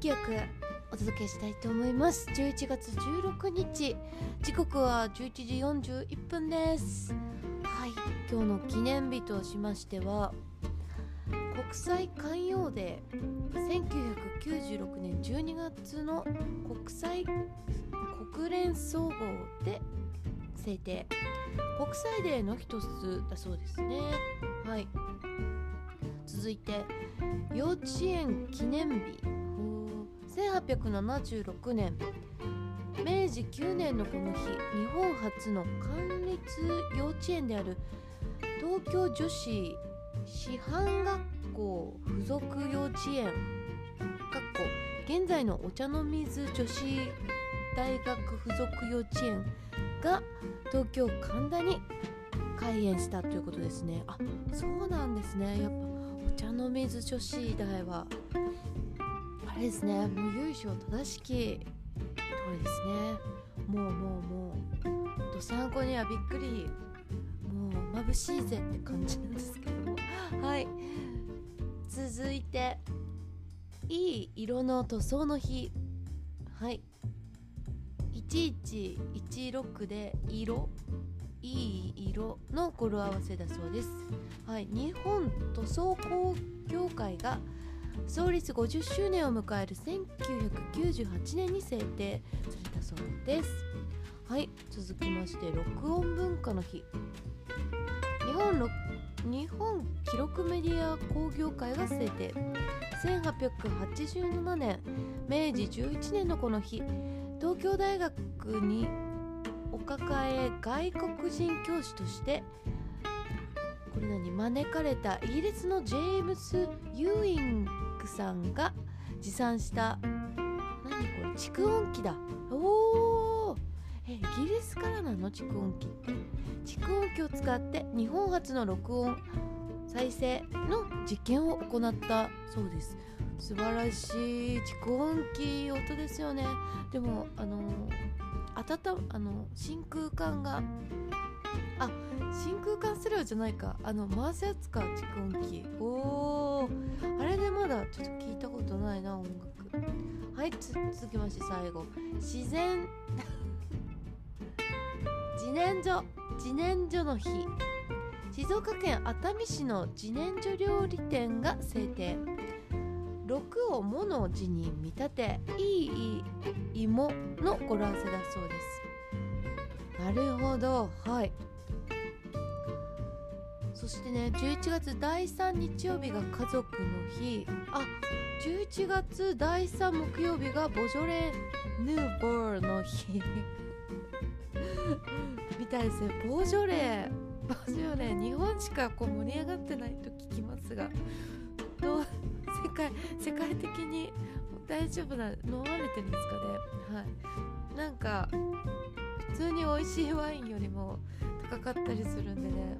気よくお届けしたいと思います。11月16日。時刻は11時41分です。はい。今日の記念日としましては国際寛容デー。1996年12月の国際国連総合で制定。国際デーの一つだそうですね。はい。続いて幼稚園記念日。1876年。明治9年のこの日日本初の官立幼稚園である東京女子師範学校附属幼稚園現在のお茶の水女子大学附属幼稚園が東京神田に開園したということですね。あそうなんですね。やっぱお茶の水女子大はれですねもう由緒正しき通りですね。もうもうもうどさんこにはびっくりもう眩しいぜって感じなんですけども。はい。続いていい色の塗装の日。はい。1116で色。いい色の語呂合わせだそうです。はい、日本塗装工業会が創立50周年を迎える1998年に制定されたそうです。はい、続きまして録音文化の日。日本日本記録メディア工業会が制定。1887年明治11年のこの日東京大学にお抱え外国人教師としてこれ何招かれたイギリスのジェームス・ユーイングさんが持参した何これ蓄音機だ。おー。えイギリスからなの蓄音機。蓄音機を使って日本初の録音再生の実験を行ったそうです。素晴らしい蓄音機音ですよね。でもあの温あの真空管が真空管ステレオじゃないか。あの回すやつか蓄音機。おー。あれでまだちょっと聞いたことないな音楽。はい続きまして最後。自然。自然薯自然薯の日。静岡県熱海市の自然薯料理店が制定。6を「も」の字に見立て「いい芋」の語呂合わせだそうです。なるほど。はい。そしてね11月第3日曜日が家族の日。あ11月第3木曜日がボジョレ・ヌーボーの日。みたいですね。ボジョレボジョレ。日本しかこう盛り上がってないと聞きますが。どう世界世界的に大丈夫な飲まれてるんですかね。はい。なんか普通に美味しいワインよりも高かったりするんでね。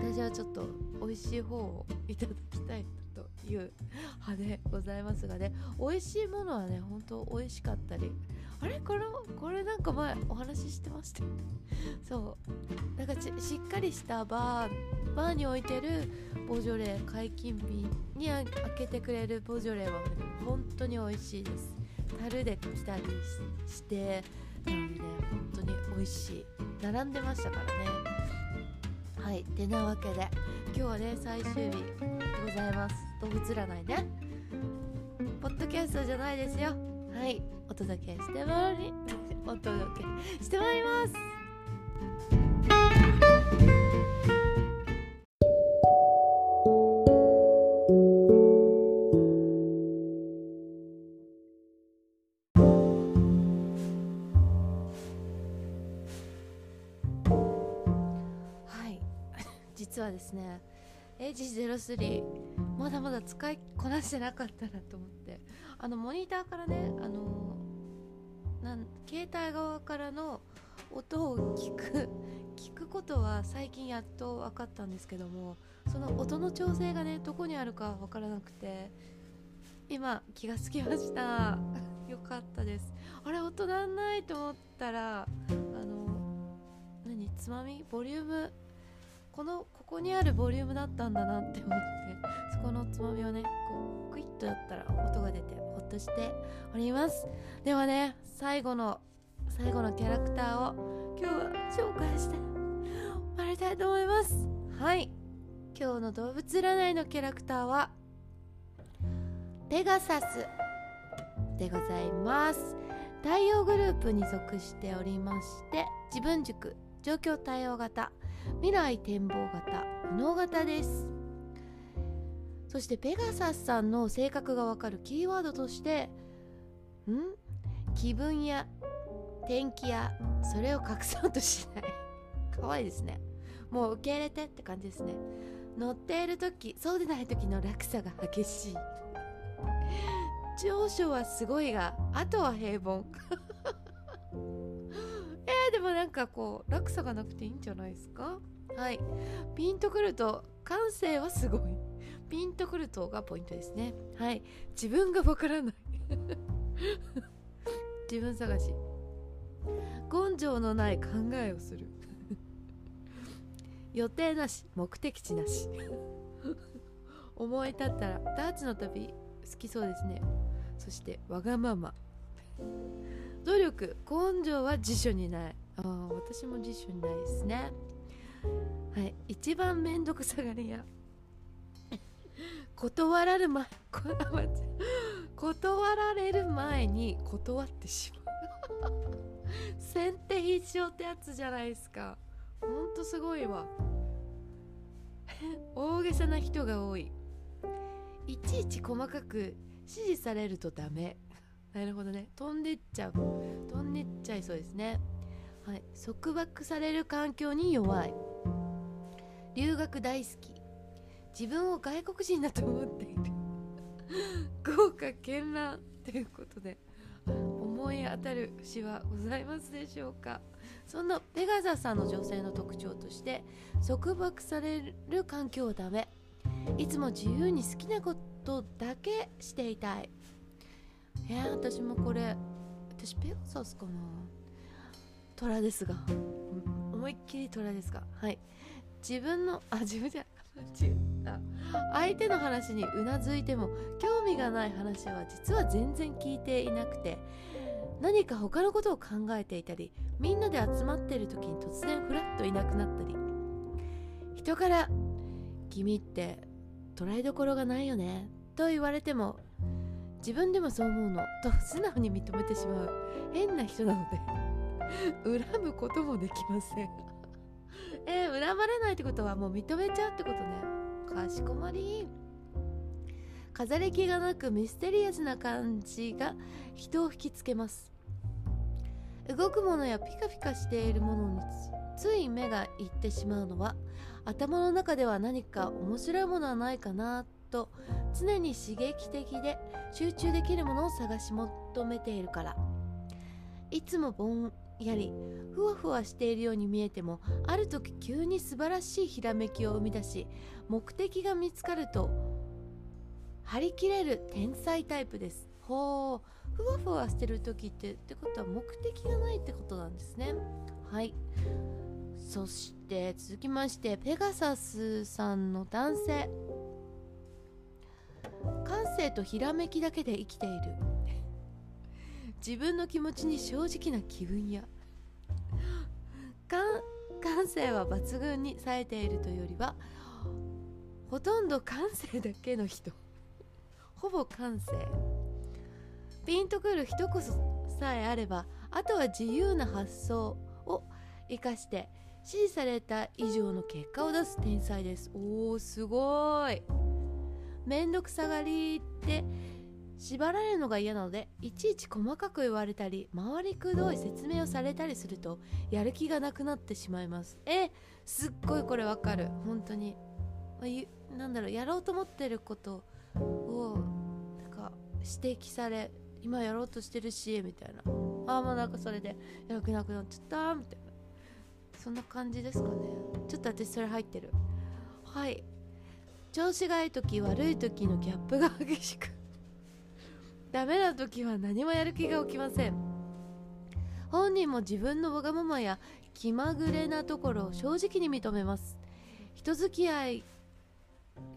私はちょっと美味しい方をいただきたいという派でございますがね美味しいものはね本当美味しかったりあれ？これこれなんか前お話ししてました？そう。なんかしっかりしたバーバーに置いてるボジョレー解禁日に開けてくれるボジョレーは、ね、本当に美味しいです。樽で来たりしてなのでね本当に美味しい。並んでましたからね。はいてなわけで今日はね最終日でございます。動物占いね。ポッドキャストじゃないですよ。はい。お届けしてまいりお届けしてまいりますですね。H03 まだまだ使いこなしてなかったなと思って。あのモニターからねあのなん携帯側からの音を聞く聞くことは最近やっと分かったんですけどもその音の調整がねどこにあるか分からなくて今気がつきました。よかったです。あれ音なんないと思ったらあの何つまみ？ボリュームこのここにあるボリュームだったんだなって思ってそこのつまみをねこうクイッとやったら音が出てほっとしております。ではね最後の最後のキャラクターを今日は紹介して終わりたいと思います。はい。今日の動物占いのキャラクターはペガサス。でございます。太陽グループに属しておりまして自分軸状況対応型。未来展望型右脳型です。そしてペガサスさんの性格がわかるキーワードとしてん？気分や天気やそれを隠そうとしない。可愛いですね。もう受け入れてって感じですね。乗っている時そうでない時の落差が激しい。上昇はすごいがあとは平凡。えー、でもなんかこう落差がなくていいんじゃないですか？はい。ピンとくると感性はすごい。ピンとくるとがポイントですね。はい。自分がわからない。自分探し。根性のない考えをする。予定なし。目的地なし。思い立ったらダーツの旅好きそうですね。そしてわがまま努力根性は辞書にない。あ私も辞書にないですね。はい一番めんどくさがり屋 断られる前 断られる前に断ってしまう。先手必勝ってやつじゃないですか。ほんとすごいわ。大げさな人が多い。いちいち細かく指示されるとダメ。なるほどね。飛んでっちゃう。飛んでっちゃいそうですね。はい。束縛される環境に弱い。留学大好き。自分を外国人だと思っている。豪華絢爛ということで。思い当たる詩はございますでしょうか。そんなペガザさんの女性の特徴として束縛される環境はダメ。いつも自由に好きなことだけしていたい。えー、私もこれ私ペガサスかな？虎ですが。思いっきり虎ですが。はい。自分のあ自分じゃ違った相手の話にうなずいても興味がない話は実は全然聞いていなくて何か他のことを考えていたりみんなで集まっている時に突然ふらっといなくなったり人から「君って捉えどころがないよね」と言われても自分でもそう思うの。と素直に認めてしまう。変な人なので。恨むこともできません。えー、恨まれないってことはもう認めちゃうってことね。かしこまり。飾り気がなくミステリアスな感じが人を引きつけます。動くものやピカピカしているものについ目がいってしまうのは頭の中では何か面白いものはないかなと常に刺激的で集中できるものを探し求めているから。いつもぼんやりふわふわしているように見えてもある時急に素晴らしいひらめきを生み出し目的が見つかると張り切れる天才タイプです。ほうふわふわしてる時ってってことは目的がないってことなんですね。はい。そして続きましてペガサスさんの男性。感性とひらめきだけで生きている。自分の気持ちに正直な気分や。感性は抜群に冴えているというよりはほとんど感性だけの人。ほぼ感性。ピンとくる人こそさえあればあとは自由な発想を生かして指示された以上の結果を出す天才です。おーすごい。めんどくさがりって縛られるのが嫌なのでいちいち細かく言われたり回りくどい説明をされたりするとやる気がなくなってしまいます。えすっごいこれわかる。本当に。なんだろうやろうと思ってることをなんか指摘され今やろうとしてるしみたいな。ああもうなんかそれでやる気なくなっちゃったみたいな。そんな感じですかね。ちょっと私それ入ってる。はい。調子がいい時悪い時のギャップが激しく ダメな時は何もやる気が起きません。本人も自分のわがままや気まぐれなところを正直に認めます。人付き合い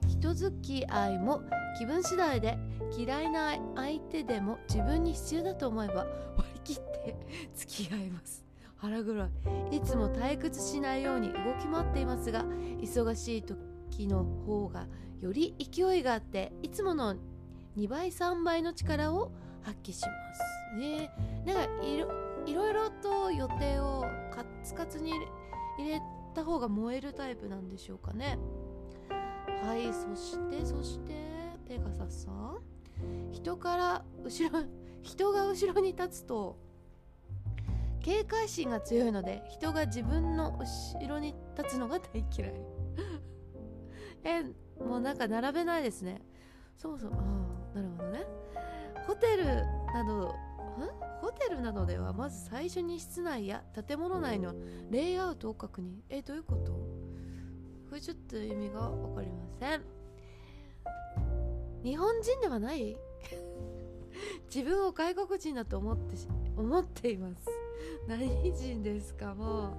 人付き合いも気分次第で嫌いな相手でも自分に必要だと思えば 割り切って付き合います。腹黒い。いつも退屈しないように動き回っていますが忙しい時の方がより勢いがあっていつもの2倍3倍の力を発揮します。ね。なんかいろいろいろと予定をカツカツに入れた方が燃えるタイプなんでしょうかね。はいそしてそしてペガサスさん。人から後ろ人が後ろに立つと警戒心が強いので人が自分の後ろに立つのが大嫌い。えもうなんか並べないですね。そもそもああなるほどね。ホテルなどホテルなどではまず最初に室内や建物内のレイアウトを確認。えどういうこと？これちょっと意味が分かりません。日本人ではない？自分を外国人だと思って思っています。何人ですかも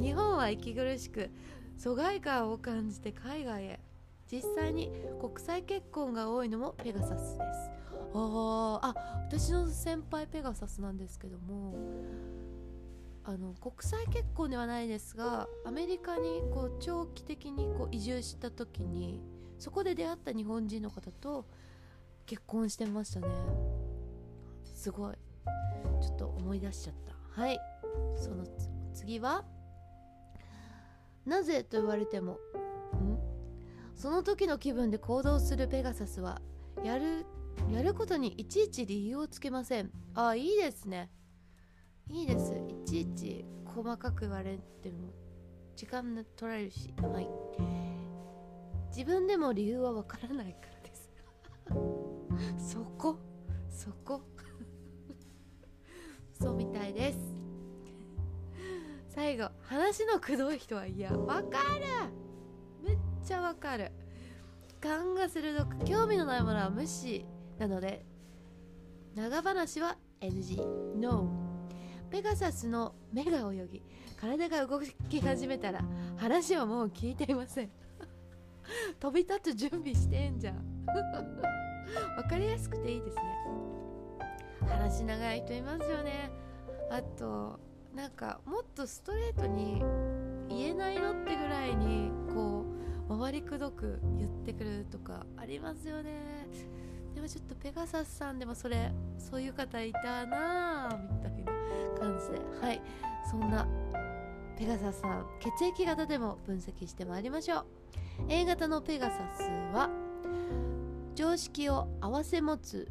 う。日本は息苦しく疎外感を感じて海外へ。実際に国際結婚が多いのもペガサスです。ああ私の先輩ペガサスなんですけどもあの国際結婚ではないですがアメリカにこう長期的にこう移住した時にそこで出会った日本人の方と結婚してましたね。すごい。ちょっと思い出しちゃった。はい。その次は？なぜと言われてもん？その時の気分で行動するペガサスはやるやることにいちいち理由をつけません。あいいですね。いいです。いちいち細かく言われても時間取られるしはい。自分でも理由はわからないからです。そ こそこ。そうみたいです。最後話のくどい人はいやわかる。めっちゃわかる。勘が鋭く興味のないものは無視なので長話は NG NO ペガサスの目が泳ぎ体が動き始めたら話はもう聞いていません。飛び立つ準備してんじゃん。わかりやすくていいですね。話長い人いますよね。あとなんかもっとストレートに言えないのってぐらいにこう回りくどく言ってくるとかありますよね。でもちょっとペガサスさんでもそれそういう方いたなぁみたいな感じ。ではい。そんなペガサスさん。血液型でも分析してまいりましょう。A 型のペガサスは常識を併せ持つ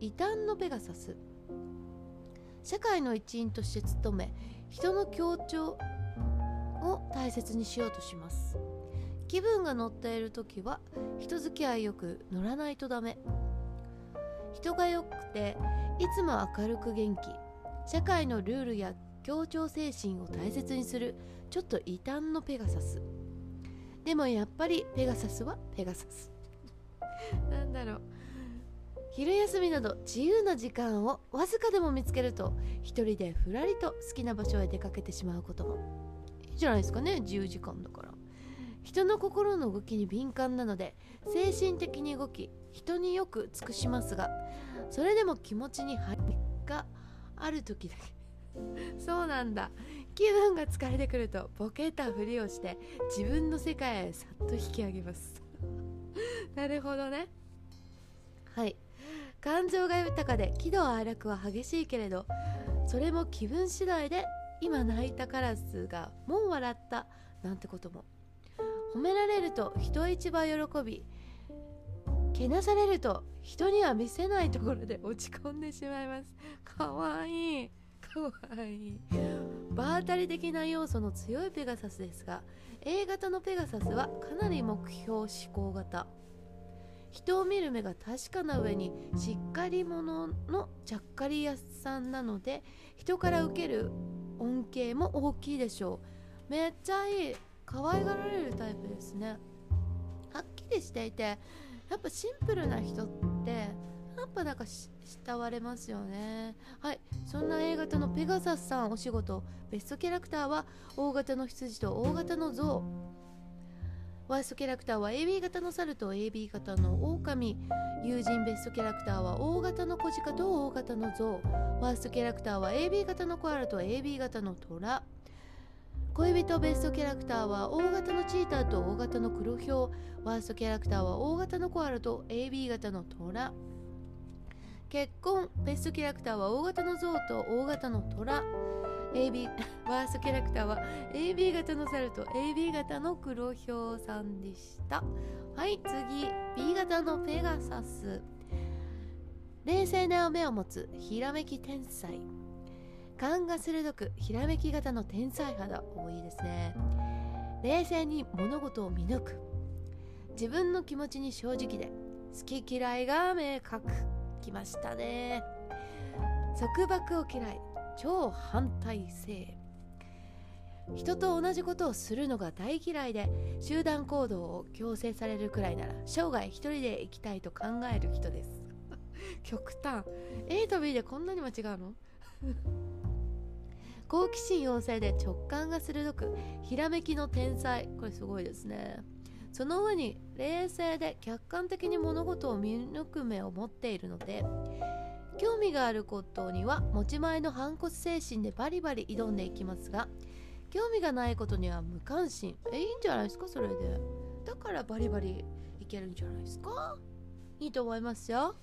異端のペガサス。社会の一員として務め人の協調を大切にしようとします。気分が乗っている時は人付き合いよく乗らないとダメ。人が良くていつも明るく元気。社会のルールや協調精神を大切にするちょっと異端のペガサス。でもやっぱりペガサスはペガサス。なんだろう。昼休みなど自由な時間をわずかでも見つけると一人でふらりと好きな場所へ出かけてしまうこと。もいいじゃないですかね自由時間だから。人の心の動きに敏感なので精神的に動き人によく尽くしますがそれでも気持ちに張りがある時だけ。そうなんだ。気分が疲れてくるとボケたふりをして自分の世界へさっと引き上げます。なるほどね。はい。感情が豊かで喜怒哀楽は激しいけれどそれも気分次第で今泣いたカラスがもう笑ったなんてことも。褒められると人一倍喜びけなされると人には見せないところで落ち込んでしまいます。かわいい。かわいい。場当たり的な要素の強いペガサスですが A 型のペガサスはかなり目標思考型。人を見る目が確かな上にしっかり者のちゃっかり屋さんなので人から受ける恩恵も大きいでしょう。めっちゃいい可愛がられるタイプですね。はっきりしていてやっぱシンプルな人ってやっぱなんか慕われますよね。はいそんな A 型のペガサスさんお仕事。ベストキャラクターは大型の羊と大型の象。ワーストキャラクターは AB 型の猿と AB 型の狼。友人ベストキャラクターは O 型の小鹿と O 型の象ワーストキャラクターは AB 型のコアラと AB 型の虎。恋人ベストキャラクターは O 型のチーターと O 型の黒ひょうワーストキャラクターは O 型のコアラと AB 型の虎。結婚ベストキャラクターは O 型の象と O 型の虎。AB ワーストキャラクターは AB 型の猿と AB 型の黒ひょうさんでした。はい次。B 型のペガサス。冷静な目を持つひらめき天才。勘が鋭くひらめき型の天才肌多いですね。冷静に物事を見抜く。自分の気持ちに正直で好き嫌いが明確。きましたね。束縛を嫌い。超反対性。人と同じことをするのが大嫌いで集団行動を強制されるくらいなら生涯一人で生きたいと考える人です。極端。A と B でこんなにも違うの？好奇心旺盛で直感が鋭くひらめきの天才。これすごいですね。その上に冷静で客観的に物事を見抜く目を持っているので興味があることには持ち前の反骨精神でバリバリ挑んでいきますが興味がないことには無関心。えいいんじゃないですかそれで。だからバリバリいけるんじゃないですか。いいと思いますよ。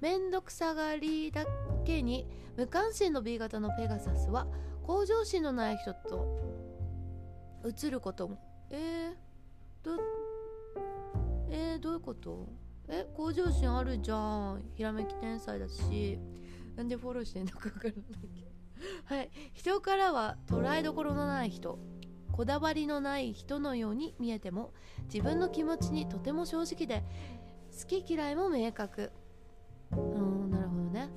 めんどくさがりだけに無関心の B 型のペガサスは向上心のない人と映ることも。えー、どえー、どういうこと？え向上心あるじゃん。ひらめき天才だし。なんでフォローしてんのか分からないけど。はい。人からは捉えどころのない人。こだわりのない人のように見えても自分の気持ちにとても正直で好き嫌いも明確。うんなるほどね。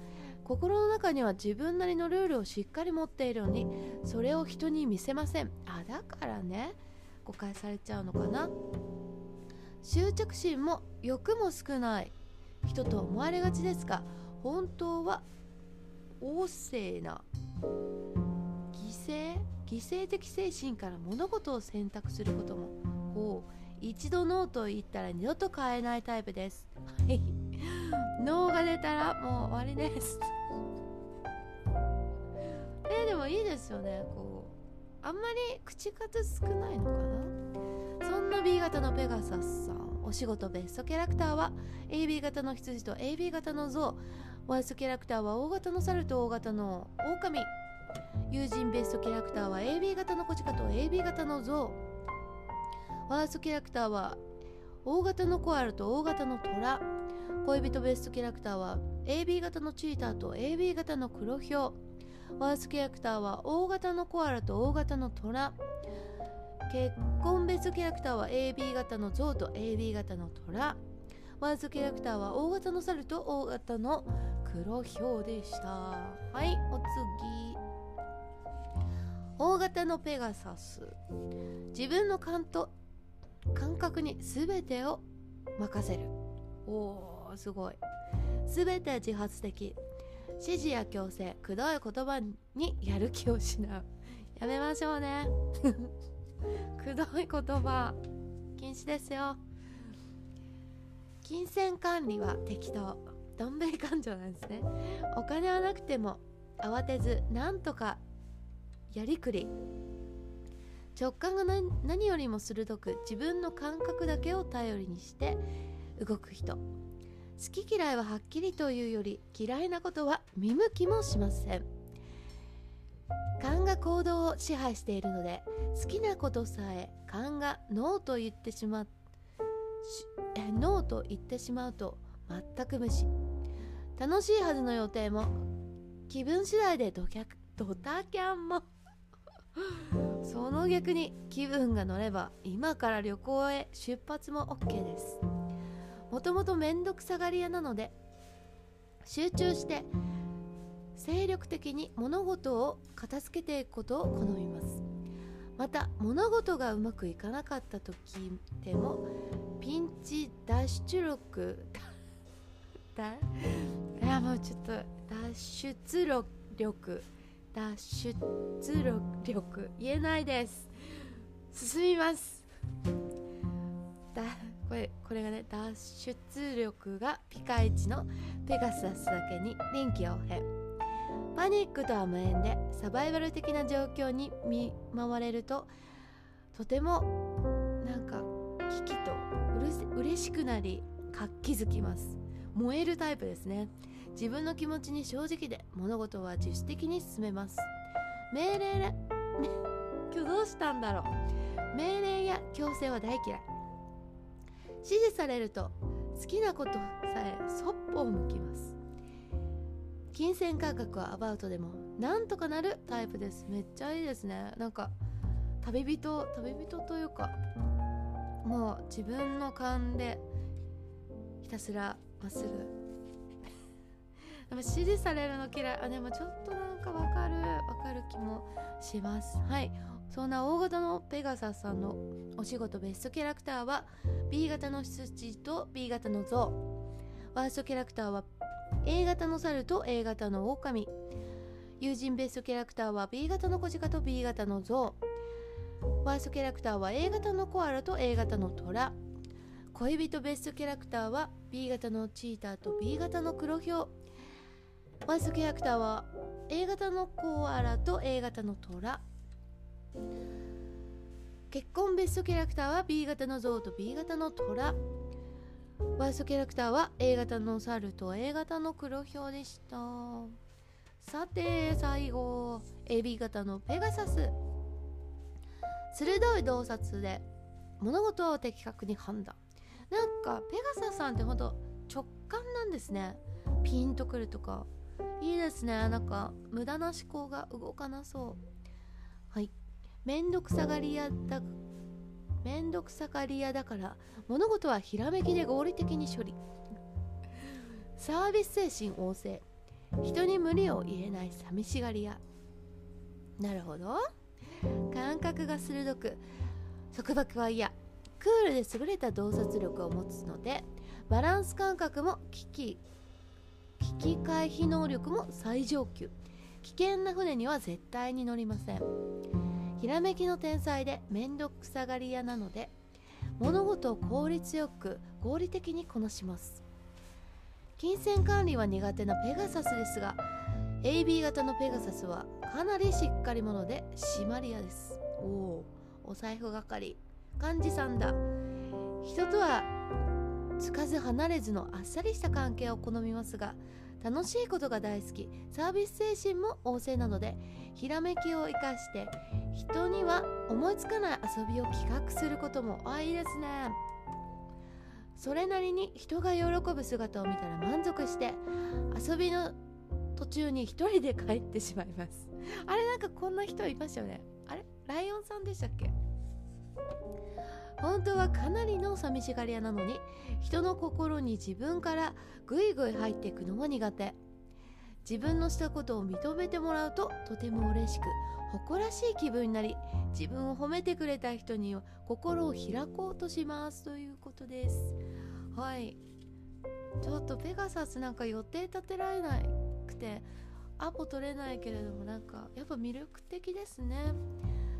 心の中には自分なりのルールをしっかり持っているのにそれを人に見せません。あだからね誤解されちゃうのかな。執着心も欲も少ない。人と思われがちですが本当は旺盛な犠牲？犠牲的精神から物事を選択することもほう一度ノーと言ったら二度と変えないタイプです。はい。脳が出たらもう終わりです。え、でもいいですよね。こうあんまり口数少ないのかな？そんな B 型のペガサスさんお仕事ベストキャラクターは AB 型の羊と AB 型の象ワイスキャラクターは O 型の猿と O 型の狼。友人ベストキャラクターは AB 型のコチカと AB 型の象ワーストキャラクターは O 型のコアラと O 型のトラ恋人ベストキャラクターは AB 型のチーターと AB 型の黒ヒョウワーストキャラクターは O 型のコアラと O 型のトラ結婚ベストキャラクターは AB 型のゾウと AB 型のトラワーストキャラクターは O 型の猿と O 型の黒ヒョウでした。はいお次。O 型のペガサス。自分の感と感覚に全てを任せる。おーすごい。全て自発的。指示や強制くどい言葉にやる気を失う。やめましょうね。くどい言葉禁止ですよ。金銭管理は適当。どん兵衛感情なんですね。お金はなくても慌てずなんとかやりくり。直感が何よりも鋭く自分の感覚だけを頼りにして動く人。好き嫌いははっきりというより嫌いなことは見向きもしません。勘が行動を支配しているので好きなことさえ勘がノーと言ってしまうノーと言ってしまうと全く無視。楽しいはずの予定も気分次第でドドタキャンも。その逆に気分が乗れば今から旅行へ出発も OK です。もともとめんどくさがり屋なので集中して精力的に物事を片付けていくことを好みます。また物事がうまくいかなかった時でもピンチ脱出力 だいやもうちょっと脱出力脱出力言えないです。進みます。だこれこれがね脱出力がピカイチのペガサスだけに臨機応変。パニックとは無縁でサバイバル的な状況に見舞われるととてもなんか危機とうるせ嬉しくなり活気づきます。燃えるタイプですね。自分の気持ちに正直で物事は自主的に進めます。命令れ今日どうしたんだろう。命令や強制は大嫌い。指示されると好きなことさえそっぽを向きます。金銭感覚はアバウトでもなんとかなるタイプです。めっちゃいいですね。なんか旅人旅人というかもう自分の勘でひたすらまっすぐ。でも指示されるの嫌い。あでもちょっとなんかわかるわかる気もします。はい。そんな大型のペガサスさんのお仕事ベストキャラクターは B 型の羊と B 型のゾウワーストキャラクターは A 型の猿と A 型の狼。友人ベストキャラクターは B 型の小鹿と B 型のゾウワーストキャラクターは A 型のコアラと A 型のトラ恋人ベストキャラクターは B 型のチーターと B 型の黒ヒョウワーストキャラクターは A 型のコアラと A 型のトラ結婚ベストキャラクターは B 型のゾウと B 型のトラワーストキャラクターは A 型の猿と A 型の黒ヒョウでした。さて最後 AB 型のペガサス。鋭い洞察で物事を的確に判断。なんかペガサスさんってほんと直感なんですね。ピンとくるとか。いいですね。なんか無駄な思考が動かなそう。はい。めんどくさがり屋だめんどくさがり屋だから物事はひらめきで合理的に処理。サービス精神旺盛。人に無理を言えない寂しがり屋。なるほど。感覚が鋭く束縛は嫌。クールで優れた洞察力を持つのでバランス感覚も危機危機回避能力も最上級。危険な船には絶対に乗りません。ひらめきの天才で面倒くさがり屋なので物事を効率よく合理的にこなします。金銭管理は苦手なペガサスですが AB 型のペガサスはかなりしっかり者で締まり屋です。おおお財布係幹事さんだ。人とはつかず離れずのあっさりした関係を好みますが楽しいことが大好きサービス精神も旺盛なのでひらめきを生かして人には思いつかない遊びを企画することもあいいですね。それなりに人が喜ぶ姿を見たら満足して遊びの途中に一人で帰ってしまいます。あれなんかこんな人いましたよね。あれ？ライオンさんでしたっけ？本当はかなりの寂しがり屋なのに人の心に自分からぐいぐい入っていくのは苦手。自分のしたことを認めてもらうととても嬉しく誇らしい気分になり自分を褒めてくれた人には心を開こうとしますということです。はい。ちょっとペガサスなんか予定立てられなくてアポ取れないけれどもなんかやっぱ魅力的ですね。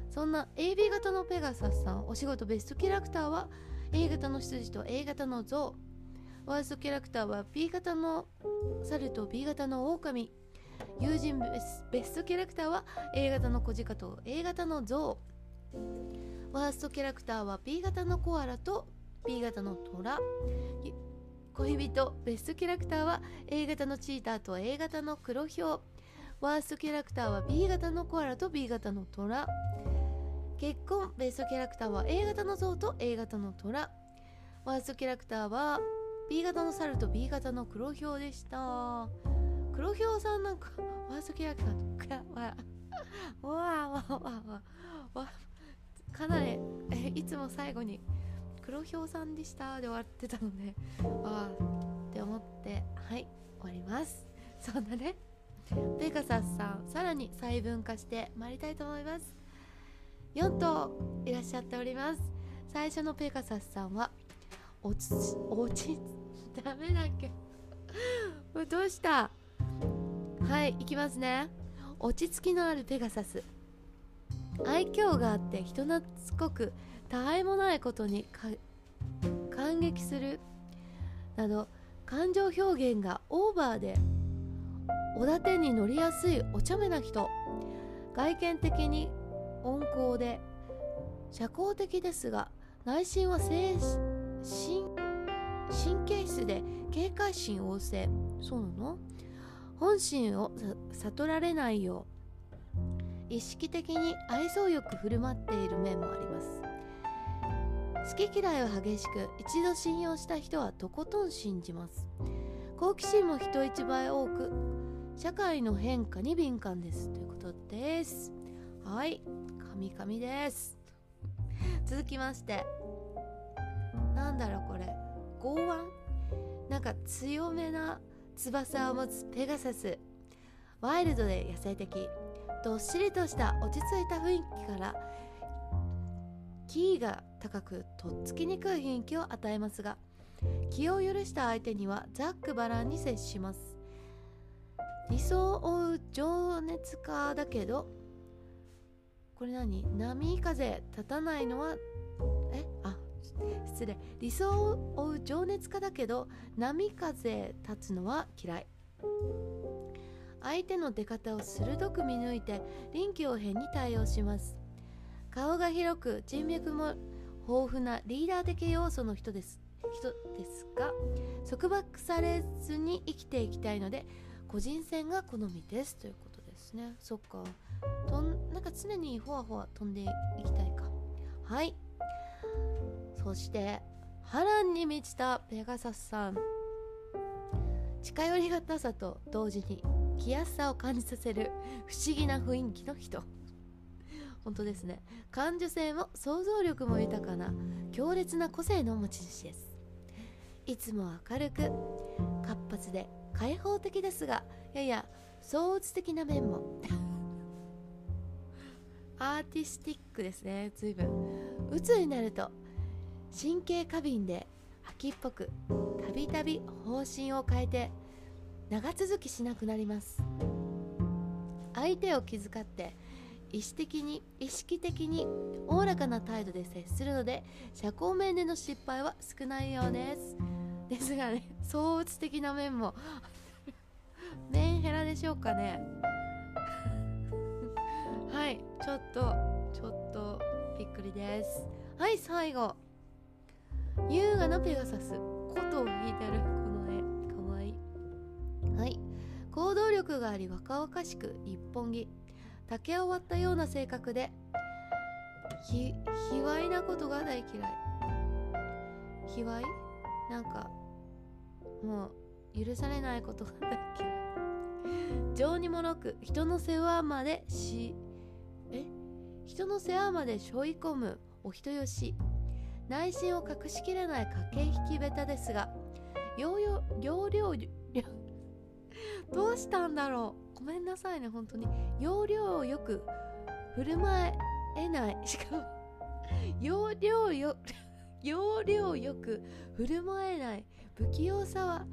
そんな AB 型のペガサスさんお仕事ベストキャラクターは A 型の羊と A 型のゾウワーストキャラクターは B 型の猿と B 型の狼。友人ベストキャラクターは A 型の小鹿と A 型のゾウ。ワーストキャラクターは B 型のコアラと B 型のトラ恋人ベストキャラクターは A 型のチーターと A 型の黒ヒョウワーストキャラクターは B 型のコアラと B 型のトラ結婚ベストキャラクターは A 型のゾウと A 型のトラワーストキャラクターは B 型の猿と B 型の黒ヒョウでした。黒ひょうさんなんかワーストキャラクターとかわわわわわかなりえいつも最後に黒ひょうさんでした。で終わってたのでああって思ってはい終わります。そんなねペガサスさんさらに細分化してまいりたいと思います。4頭いらっしゃっております。最初のペガサスさんは落ち落ちダメだっけど。うした？はい行きますね。落ち着きのあるペガサス。愛嬌があって人懐っこくたわいもないことに撃する。など感情表現がオーバーでおだてに乗りやすいお茶目な人。外見的に温厚で社交的ですが内心は精神神経質で警戒心旺盛。そうなの？本心を悟られないよう。意識的に愛想よく振る舞っている面もあります。好き嫌いは激しく一度信用した人はとことん信じます。好奇心も人一倍多く社会の変化に敏感です。ということです。はい。神々です。続きまして。なんだろうこれ。剛腕？なんか強めな翼を持つペガサス。ワイルドで野生的。どっしりとした落ち着いた雰囲気からキーが高くとっつきにくい雰囲気を与えますが気を許した相手にはザックバランに接します。理想を追う情熱家だけどこれ何？波風立たないのは失礼。理想を追う情熱家だけど波風立つのは嫌い。相手の出方を鋭く見抜いて臨機応変に対応します。顔が広く人脈も豊富なリーダー的要素の人です。人ですが束縛されずに生きていきたいので個人戦が好みです。ということですね。そっか。とんなんか常にほわほわ飛んでいきたいか。はい。そして波乱に満ちたペガサスさん。近寄りがたさと同時に気安さを感じさせる不思議な雰囲気の人。本当ですね。感受性も想像力も豊かな強烈な個性の持ち主です。いつも明るく活発で開放的ですがやや創鬱的な面も。アーティスティックですね随分。鬱になると神経過敏で秋っぽくたびたび方針を変えて長続きしなくなります。相手を気遣って意識的に意識的におおらかな態度で接するので社交面での失敗は少ないようです。ですがね創鬱的な面もメンヘラでしょうかね。はいちょっとちょっとびっくりです。はい最後。優雅なペガサス。琴を弾いてるこの絵。かわいい。はい。行動力があり若々しく一本木。竹を割ったような性格でひ卑猥なことが大嫌い。卑猥？なんかもう許されないことが大嫌い。情にもろく人の世話までしえ？人の世話まで背負い込むお人よし。内心を隠しきれない駆け引き下手ですが要領要領どうしたんだろう？ごめんなさいね本当に。要領をよく振る舞えない。しかも要領よ 要領よく振る舞えない。不器用さは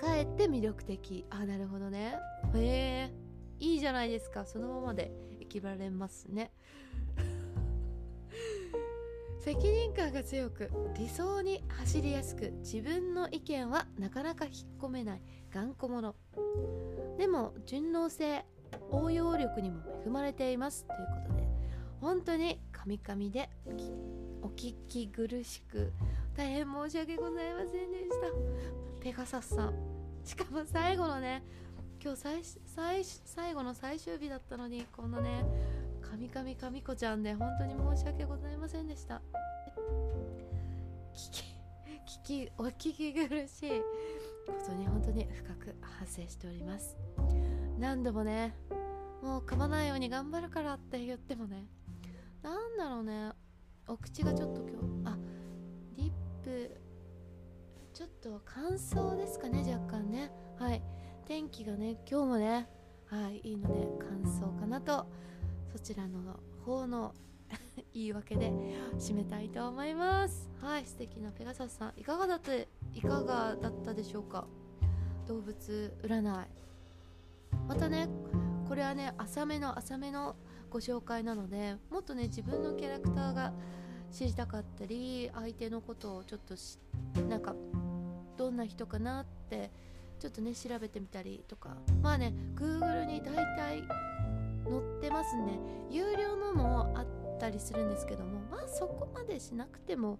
かえって魅力的。あなるほどね。へえいいじゃないですか。そのままで生きられますね。責任感が強く理想に走りやすく自分の意見はなかなか引っ込めない頑固者。でも順応性応用力にも恵まれています。ということで本当にカミカミでお聞き苦しく大変申し訳ございませんでした。ペガサスさん。しかも最後のね今日最最最後の最終日だったのにこんなねカミカミカミコちゃんで本当に申し訳ございませんでした。聞き聞きお聞き苦しい。ことに本当に深く反省しております。何度もねもう噛まないように頑張るからって言ってもねなんだろうね。お口がちょっと今日あリップちょっと乾燥ですかね若干ね。はい。天気がね今日もねはいいいので乾燥かなとそちらの方の 言い訳で締めたいと思います。はい素敵なペガサスさんいかがだったいかがだったでしょうか？動物占い。またねこれはね浅めの浅めのご紹介なのでもっとね自分のキャラクターが知りたかったり相手のことをちょっとしなんかどんな人かなってちょっとね調べてみたりとか。まあね Google に大体載ってますね。有料のもあったりするんですけどもまあそこまでしなくても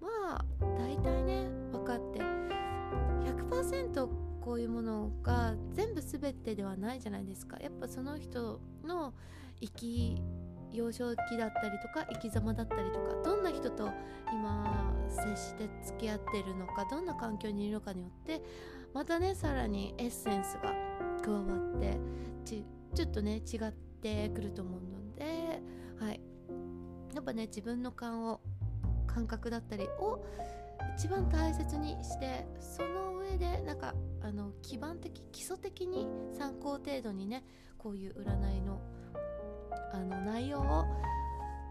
まあ大体ね分かって。100%こういうものが全部全てではないじゃないですか。やっぱその人の生き幼少期だったりとか生き様だったりとかどんな人と今接して付き合ってるのかどんな環境にいるのかによってまたねさらにエッセンスが加わってちょっとね違っててくると思うのではい。やっぱね自分の感を感覚だったりを一番大切にしてその上でなんかあの基盤的基礎的に参考程度にねこういう占いのあの内容を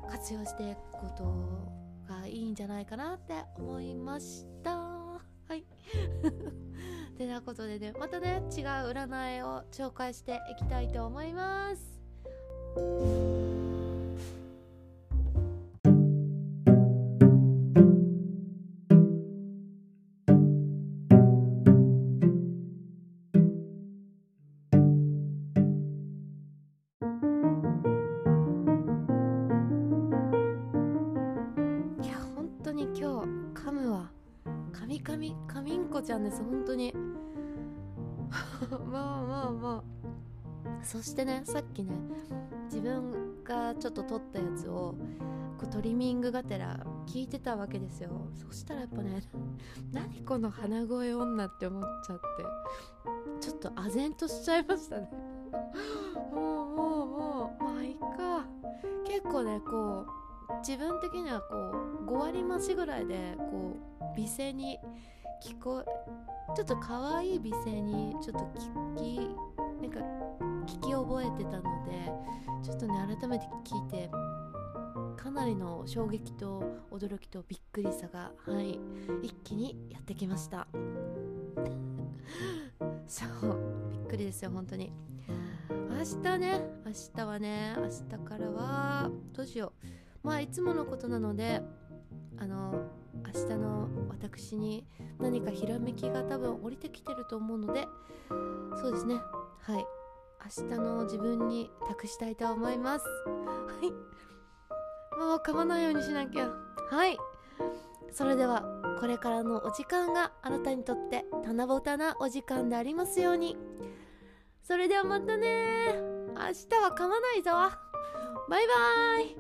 活用していくことがいいんじゃないかなって思いました。はい。てなことでねまたね違う占いを紹介していきたいと思います。いや本当に今日噛むわ噛み噛み噛みんこちゃんです。本当に。まあまあまあ。そしてねさっきねと撮ったやつをこうトリミングがてら聞いてたわけですよ。そしたらやっぱね 何この鼻声女って思っちゃってちょっと唖然としちゃいましたね。もうもうもうまあいいか。結構ねこう自分的にはこう5割増しぐらいでこう美声に聞こえちょっと可愛い美声にちょっと聞きなんか聞き覚えてたのでちょっとね改めて聞いてかなりの衝撃と驚きとびっくりさがはい一気にやってきました。そうびっくりですよ本当に。明日ね明日はね明日からはどうしよう。まあいつものことなのであの明日の私に何かひらめきが多分降りてきてると思うのでそうですね。はい。明日の自分に託したいと思います。はい。もう噛まないようにしなきゃ。はい。それではこれからのお時間があなたにとって七夕なお時間でありますように。それではまたね。明日は噛まないぞ。バイバーイ。